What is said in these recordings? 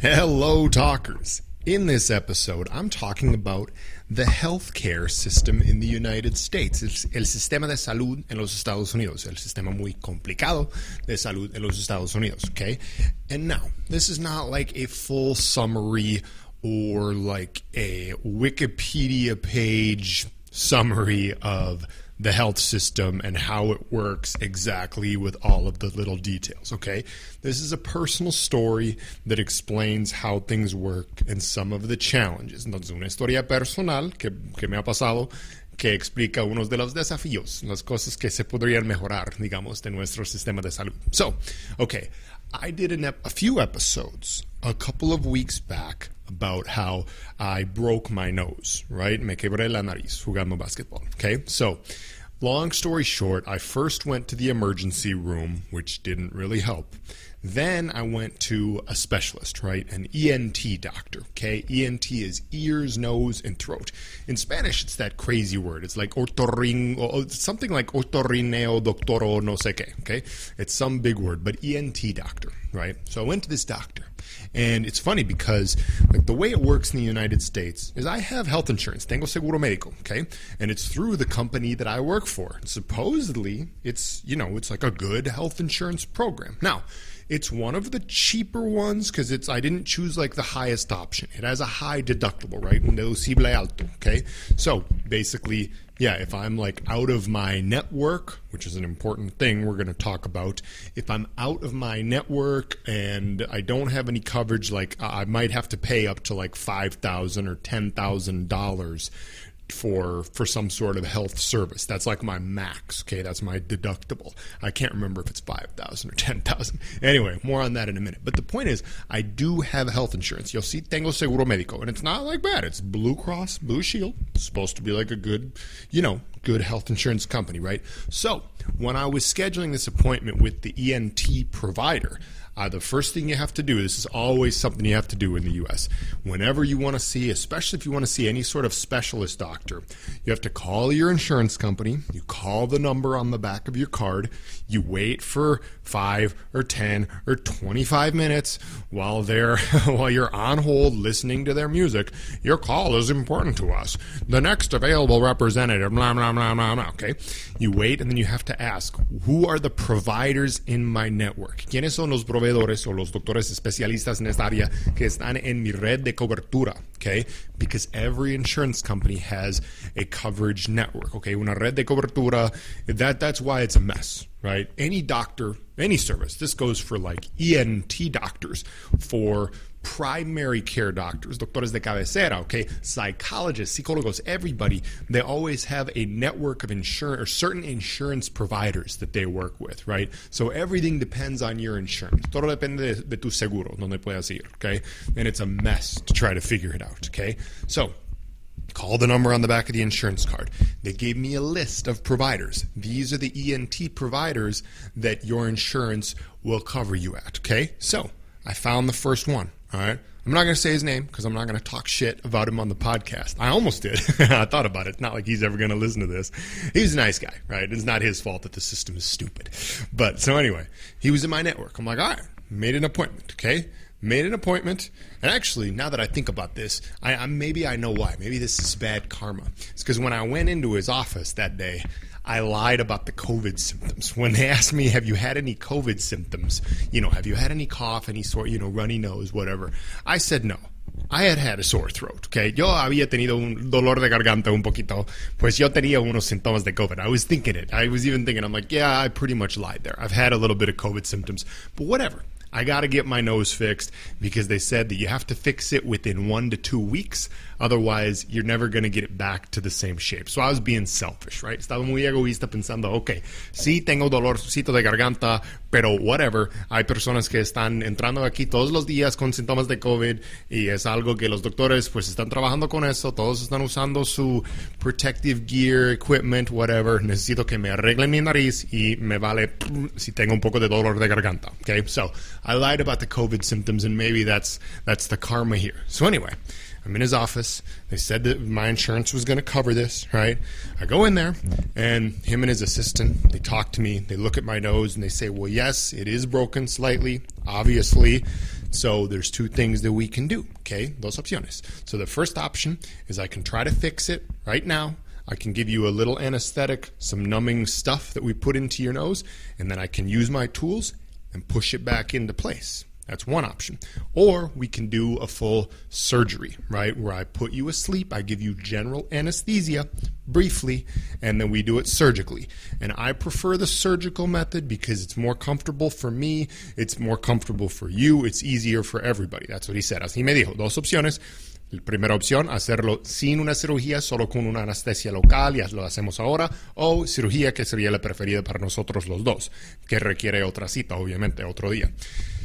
Hello, talkers. In this episode, I'm talking about the healthcare system in the United States, el, sistema de salud en los Estados Unidos, el sistema muy complicado de salud en los Estados Unidos, okay? And now, this is not like a full summary or like a Wikipedia page summary of the health system and how it works exactly with all of the little details, okay? This is a personal story that explains how things work and some of the challenges. Entonces, una historia personal que, que me ha pasado que explica unos de los desafíos, las cosas que se podrían mejorar, digamos, de nuestro sistema de salud. So, okay, I did ep- a few episodes a couple of weeks back about how I broke my nose, right? Me quebré la nariz jugando basketball. Okay, so long story short, I first went to the emergency room, which didn't really help. Then I went to a specialist, right? An ENT doctor. Okay. ENT is ears, nose, and throat. In Spanish, it's that crazy word. It's like otorrin, something like otorrineo doctoro no sé qué. Okay. It's some big word, but ENT doctor, right? So I went to this doctor. And it's funny because like the way it works in the United States is I have health insurance, tengo seguro médico, okay? And it's through the company that I work for. Supposedly, it's, you know, it's like a good health insurance program. Now, it's one of the cheaper ones because it's I didn't choose like the highest option. It has a high deductible, right? Un deducible alto. Okay, so basically, yeah, if I'm like out of my network, which is an important thing we're going to talk about, if I'm out of my network and I don't have any coverage, like I might have to pay up to like five thousand or ten thousand dollars for for some sort of health service. That's like my max. Okay, that's my deductible. I can't remember if it's five thousand or ten thousand. Anyway, more on that in a minute. But the point is, I do have health insurance. You'll see, tengo seguro médico, and it's not like bad. It's Blue Cross Blue Shield. It's supposed to be like a good, you know, good health insurance company, right? So when I was scheduling this appointment with the ENT provider, uh, the first thing you have to do, this is always something you have to do in the U.S. Whenever you want to see, especially if you want to see any sort of specialist doctor, you have to call your insurance company. You call the number on the back of your card. You wait for five or ten or twenty-five minutes while they're while you're on hold listening to their music. Your call is important to us. The next available representative, blah blah blah blah blah. Okay, you wait and then you have to ask, who are the providers in my network? ¿Quiénes son los proveedores? Proveedores o los doctores especialistas en esta área que están en mi red de cobertura, okay? Because every insurance company has a coverage network, okay? Una red de cobertura, that that's why it's a mess, right? Any doctor, any service, this goes for like ENT doctors, for primary care doctors, doctores de cabecera, okay, psychologists, psicólogos, everybody, they always have a network of insurance or certain insurance providers that they work with, right? So everything depends on your insurance. Todo depende de, de tu seguro, donde puedas ir, okay? And it's a mess to try to figure it out, okay? So Call the number on the back of the insurance card. They gave me a list of providers. These are the ENT providers that your insurance will cover you at. Okay? So I found the first one. All right. I'm not going to say his name because I'm not going to talk shit about him on the podcast. I almost did. I thought about it. Not like he's ever going to listen to this. He's a nice guy, right? It's not his fault that the system is stupid. But so anyway, he was in my network. I'm like, all right, made an appointment. Okay. Made an appointment. And actually, now that I think about this, I, I maybe I know why. Maybe this is bad karma. It's because when I went into his office that day, I lied about the COVID symptoms. When they asked me, have you had any COVID symptoms? You know, have you had any cough, any sort, you know, runny nose, whatever? I said no. I had had a sore throat, okay? Yo había tenido un dolor de garganta un poquito. Pues yo tenía unos síntomas de COVID. I was thinking it. I was even thinking, I'm like, yeah, I pretty much lied there. I've had a little bit of COVID symptoms, but whatever. I got to get my nose fixed because they said that you have to fix it within one to two weeks. Otherwise, you're never going to get it back to the same shape. So I was being selfish, right? Estaba muy egoísta pensando, ok, sí tengo dolorcito de garganta, pero whatever. Hay personas que están entrando aquí todos los días con síntomas de COVID y es algo que los doctores pues están trabajando con eso. Todos están usando su protective gear, equipment, whatever. Necesito que me arreglen mi nariz y me vale si tengo un poco de dolor de garganta. Okay, so I lied about the COVID symptoms, and maybe that's that's the karma here. So anyway. I'm in his office. They said that my insurance was going to cover this, right? I go in there, and him and his assistant, they talk to me. They look at my nose and they say, Well, yes, it is broken slightly, obviously. So there's two things that we can do, okay? Dos opciones. So the first option is I can try to fix it right now. I can give you a little anesthetic, some numbing stuff that we put into your nose, and then I can use my tools and push it back into place. That's one option. Or we can do a full surgery, right? Where I put you asleep, I give you general anesthesia briefly, and then we do it surgically. And I prefer the surgical method because it's more comfortable for me, it's more comfortable for you, it's easier for everybody. That's what he said. Así me dijo, dos opciones. La primera opción, hacerlo sin una cirugía, solo con una anestesia local, ya lo hacemos ahora, o cirugía, que sería la preferida para nosotros los dos, que requiere otra cita, obviamente, otro día.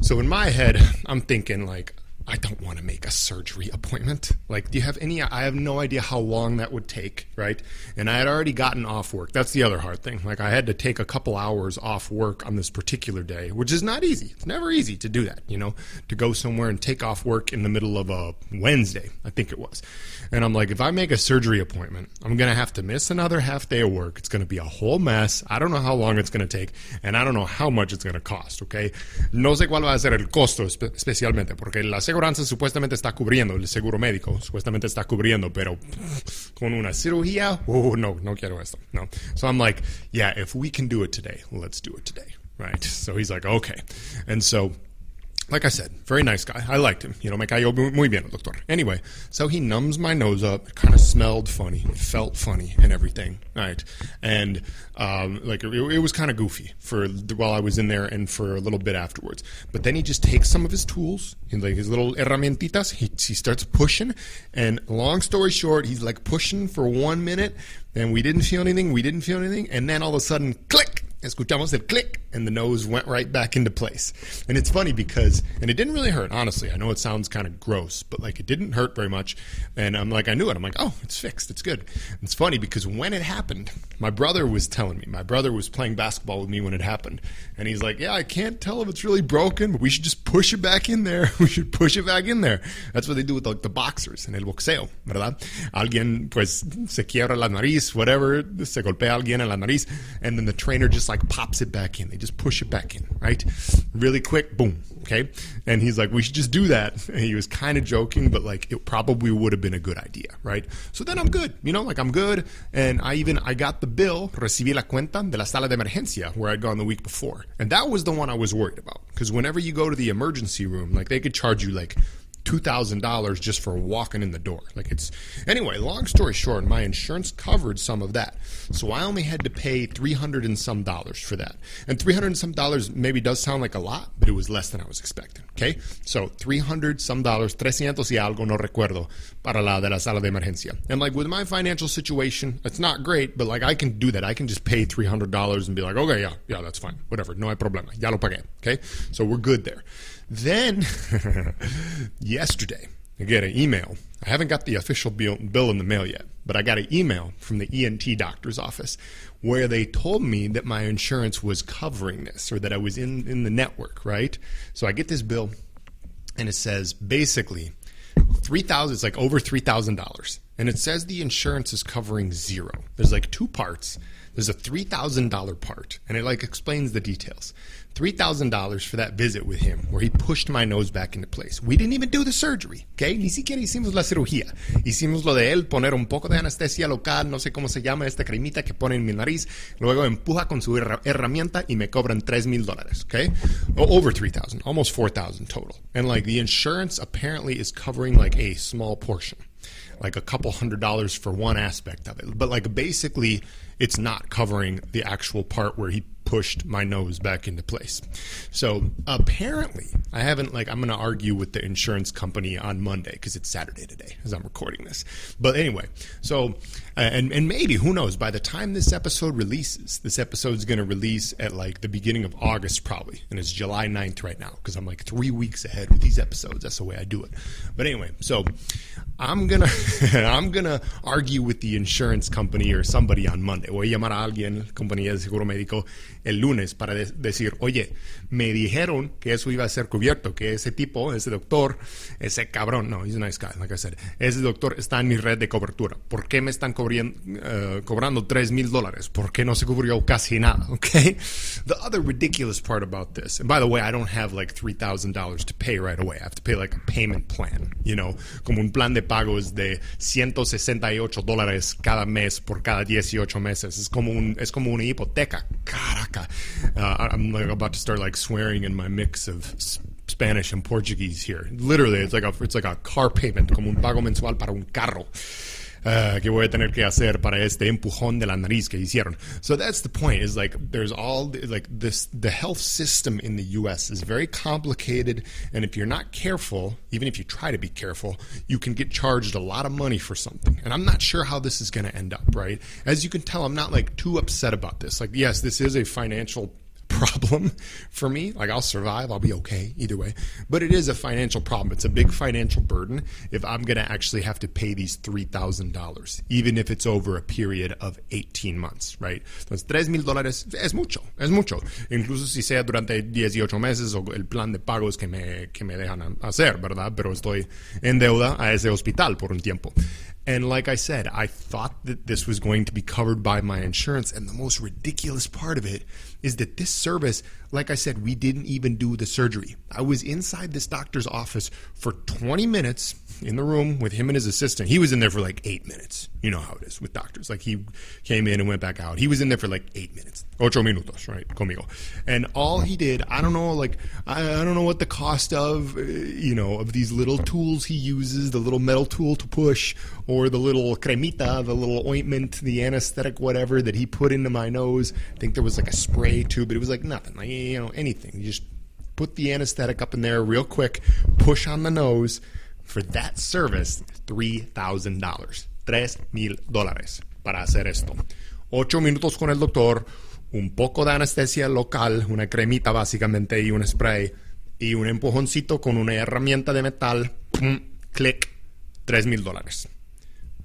So in my head, I'm thinking like, I don't want to make a surgery appointment. Like, do you have any? I have no idea how long that would take, right? And I had already gotten off work. That's the other hard thing. Like, I had to take a couple hours off work on this particular day, which is not easy. It's never easy to do that, you know, to go somewhere and take off work in the middle of a Wednesday, I think it was. And I'm like, if I make a surgery appointment, I'm going to have to miss another half day of work. It's going to be a whole mess. I don't know how long it's going to take, and I don't know how much it's going to cost, okay? No sé cuál va a ser el costo especialmente, porque la aseguranza supuestamente está cubriendo, el seguro médico supuestamente está cubriendo, pero con una cirugía, oh, no, no quiero esto, no. So I'm like, yeah, if we can do it today, let's do it today, right? So he's like, okay. And so like I said, very nice guy. I liked him. You know, me cayó muy bien, doctor. Anyway, so he numbs my nose up. It kind of smelled funny. It felt funny and everything. Right. And, um, like, it, it was kind of goofy for while I was in there and for a little bit afterwards. But then he just takes some of his tools, like his little herramientitas. He, he starts pushing. And long story short, he's like pushing for one minute and we didn't feel anything. We didn't feel anything. And then all of a sudden, click escuchamos el click, and the nose went right back into place. And it's funny because, and it didn't really hurt, honestly. I know it sounds kind of gross, but like it didn't hurt very much. And I'm like, I knew it. I'm like, oh, it's fixed. It's good. And it's funny because when it happened, my brother was telling me, my brother was playing basketball with me when it happened. And he's like, yeah, I can't tell if it's really broken, but we should just push it back in there. We should push it back in there. That's what they do with like the boxers en el boxeo, ¿verdad? Alguien pues se quiebra la nariz, whatever, se golpea alguien en la nariz, and then the trainer just like like pops it back in. They just push it back in, right? Really quick, boom. Okay. And he's like, we should just do that. And he was kind of joking, but like it probably would have been a good idea, right? So then I'm good, you know, like I'm good. And I even, I got the bill, recibí la cuenta de la sala de emergencia where I'd gone the week before. And that was the one I was worried about. Because whenever you go to the emergency room, like they could charge you like $2,000 just for walking in the door. Like it's, anyway, long story short, my insurance covered some of that. So I only had to pay 300 and some dollars for that. And 300 and some dollars maybe does sound like a lot, but it was less than I was expecting. Okay. So 300 some dollars, 300 y algo, no recuerdo, para la de la sala de emergencia. And like with my financial situation, it's not great, but like I can do that. I can just pay $300 and be like, okay, yeah, yeah, that's fine. Whatever. No hay problema. Ya lo pagué. Okay. So we're good there. Then, yesterday, I get an email. I haven't got the official bill, bill in the mail yet, but I got an email from the ENT doctor's office where they told me that my insurance was covering this or that I was in, in the network, right? So I get this bill and it says basically 3000 it's like over $3,000. And it says the insurance is covering zero. There's like two parts. There's a $3,000 part, and it like explains the details. $3,000 for that visit with him, where he pushed my nose back into place. We didn't even do the surgery, okay? Ni siquiera hicimos la cirugía. Hicimos lo de él, poner un poco de anestesia local, no sé cómo se llama esta cremita que pone en mi nariz, luego empuja con su herramienta y me cobran $3,000, mil dólares, okay? Over 3,000, almost 4,000 total. And like the insurance apparently is covering like a small portion like a couple hundred dollars for one aspect of it. But like basically, it's not covering the actual part where he pushed my nose back into place. So apparently, I haven't like I'm going to argue with the insurance company on Monday because it's Saturday today as I'm recording this. But anyway, so uh, and and maybe who knows by the time this episode releases, this episode is going to release at like the beginning of August probably, and it's July 9th right now because I'm like three weeks ahead with these episodes. That's the way I do it. But anyway, so I'm gonna I'm gonna argue with the insurance company or somebody on Monday. Voy a llamar a alguien, compañía de seguro médico, el lunes para de decir, oye, me dijeron que eso iba a ser cubierto, que ese tipo, ese doctor, ese cabrón, no, he's a nice guy, like I said, ese doctor está en mi red de cobertura. ¿Por qué me están cobriendo, uh, cobrando tres mil dólares? ¿Por qué no se cubrió casi nada? Okay. The other ridiculous part about this, and by the way, I don't have like three thousand dollars to pay right away. I have to pay like a payment plan, you know, como un plan de pagos de 168 dólares cada mes por cada 18 meses. Es como un, es como una hipoteca. Caraca. Uh, I'm like about to start like swearing in my mix of Spanish and Portuguese here. Literally, it's like a it's like a car payment, como un pago mensual para un carro. Uh, que voy a tener que hacer para este empujón de la nariz que hicieron. So that's the point. Is like there's all like this. The health system in the U.S. is very complicated, and if you're not careful, even if you try to be careful, you can get charged a lot of money for something. And I'm not sure how this is going to end up. Right? As you can tell, I'm not like too upset about this. Like, yes, this is a financial problem for me. Like I'll survive, I'll be okay either way. But it is a financial problem. It's a big financial burden if I'm going to actually have to pay these $3,000, even if it's over a period of 18 months, right? Entonces, 3 mil dólares es mucho, es mucho. Incluso si sea durante 18 meses o el plan de pagos que me, que me dejan hacer, ¿verdad? Pero estoy en deuda a ese hospital por un tiempo. And like I said, I thought that this was going to be covered by my insurance. And the most ridiculous part of it is that this service, like I said, we didn't even do the surgery. I was inside this doctor's office for 20 minutes in the room with him and his assistant. He was in there for like eight minutes. You know how it is with doctors. Like he came in and went back out. He was in there for like eight minutes. Ocho minutos, right? Conmigo. And all he did, I don't know, like, I, I don't know what the cost of, uh, you know, of these little tools he uses, the little metal tool to push, or the little cremita, the little ointment, the anesthetic, whatever that he put into my nose. I think there was like a spray too, but it was like nothing, like, you know, anything. You just put the anesthetic up in there real quick, push on the nose for that service, $3,000. Tres mil dólares para hacer esto. Ocho minutos con el doctor, un poco de anestesia local, una cremita básicamente y un spray, y un empujoncito con una herramienta de metal. Pum, click. Tres mil dólares.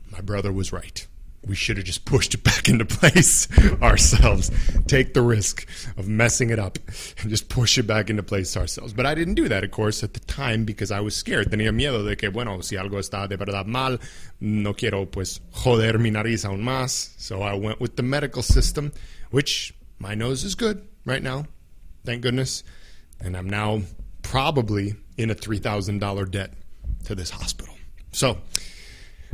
My brother was right we should have just pushed it back into place ourselves. Take the risk of messing it up and just push it back into place ourselves. But I didn't do that, of course, at the time because I was scared. Tenía miedo de que, bueno, si algo está de verdad mal, no quiero pues joder mi nariz aún más. So I went with the medical system, which my nose is good right now. Thank goodness. And I'm now probably in a $3,000 debt to this hospital. So,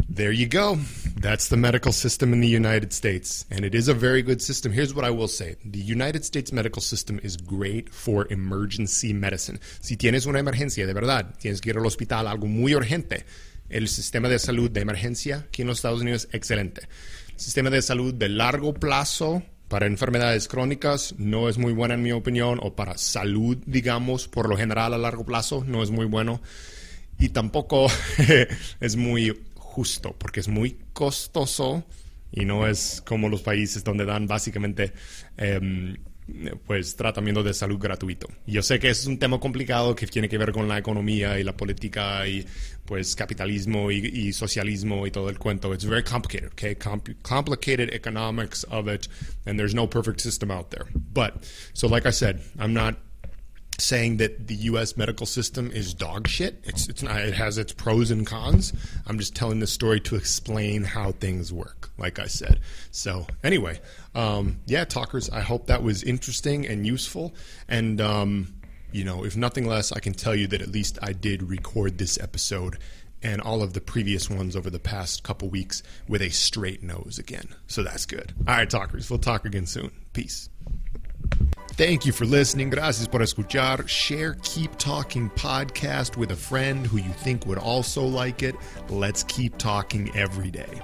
there you go. That's the medical system in the United States. And it is a very good system. Here's what I will say the United States medical system is great for emergency medicine. Si tienes una emergencia de verdad, tienes que ir al hospital, algo muy urgente, el sistema de salud de emergencia aquí en los Estados Unidos, excelente. El sistema de salud de largo plazo para enfermedades crónicas no es muy buena en mi opinión, o para salud, digamos, por lo general a largo plazo, no es muy bueno. Y tampoco es muy justo, porque es muy costoso y no es como los países donde dan básicamente eh, pues tratamiento de salud gratuito. Yo sé que es un tema complicado que tiene que ver con la economía y la política y pues capitalismo y, y socialismo y todo el cuento. It's very complicated, okay? complicated economics of it, and there's no perfect system out there. But so, like I said, I'm not saying that the U.S. medical system is dog shit. It's it's not. It has its pros and cons. I'm just telling the story to explain how things work. Like I said. So anyway, um, yeah, talkers. I hope that was interesting and useful. And um, you know, if nothing less, I can tell you that at least I did record this episode and all of the previous ones over the past couple weeks with a straight nose again. So that's good. All right, talkers. We'll talk again soon. Peace. Thank you for listening. Gracias por escuchar. Share Keep Talking podcast with a friend who you think would also like it. Let's keep talking every day.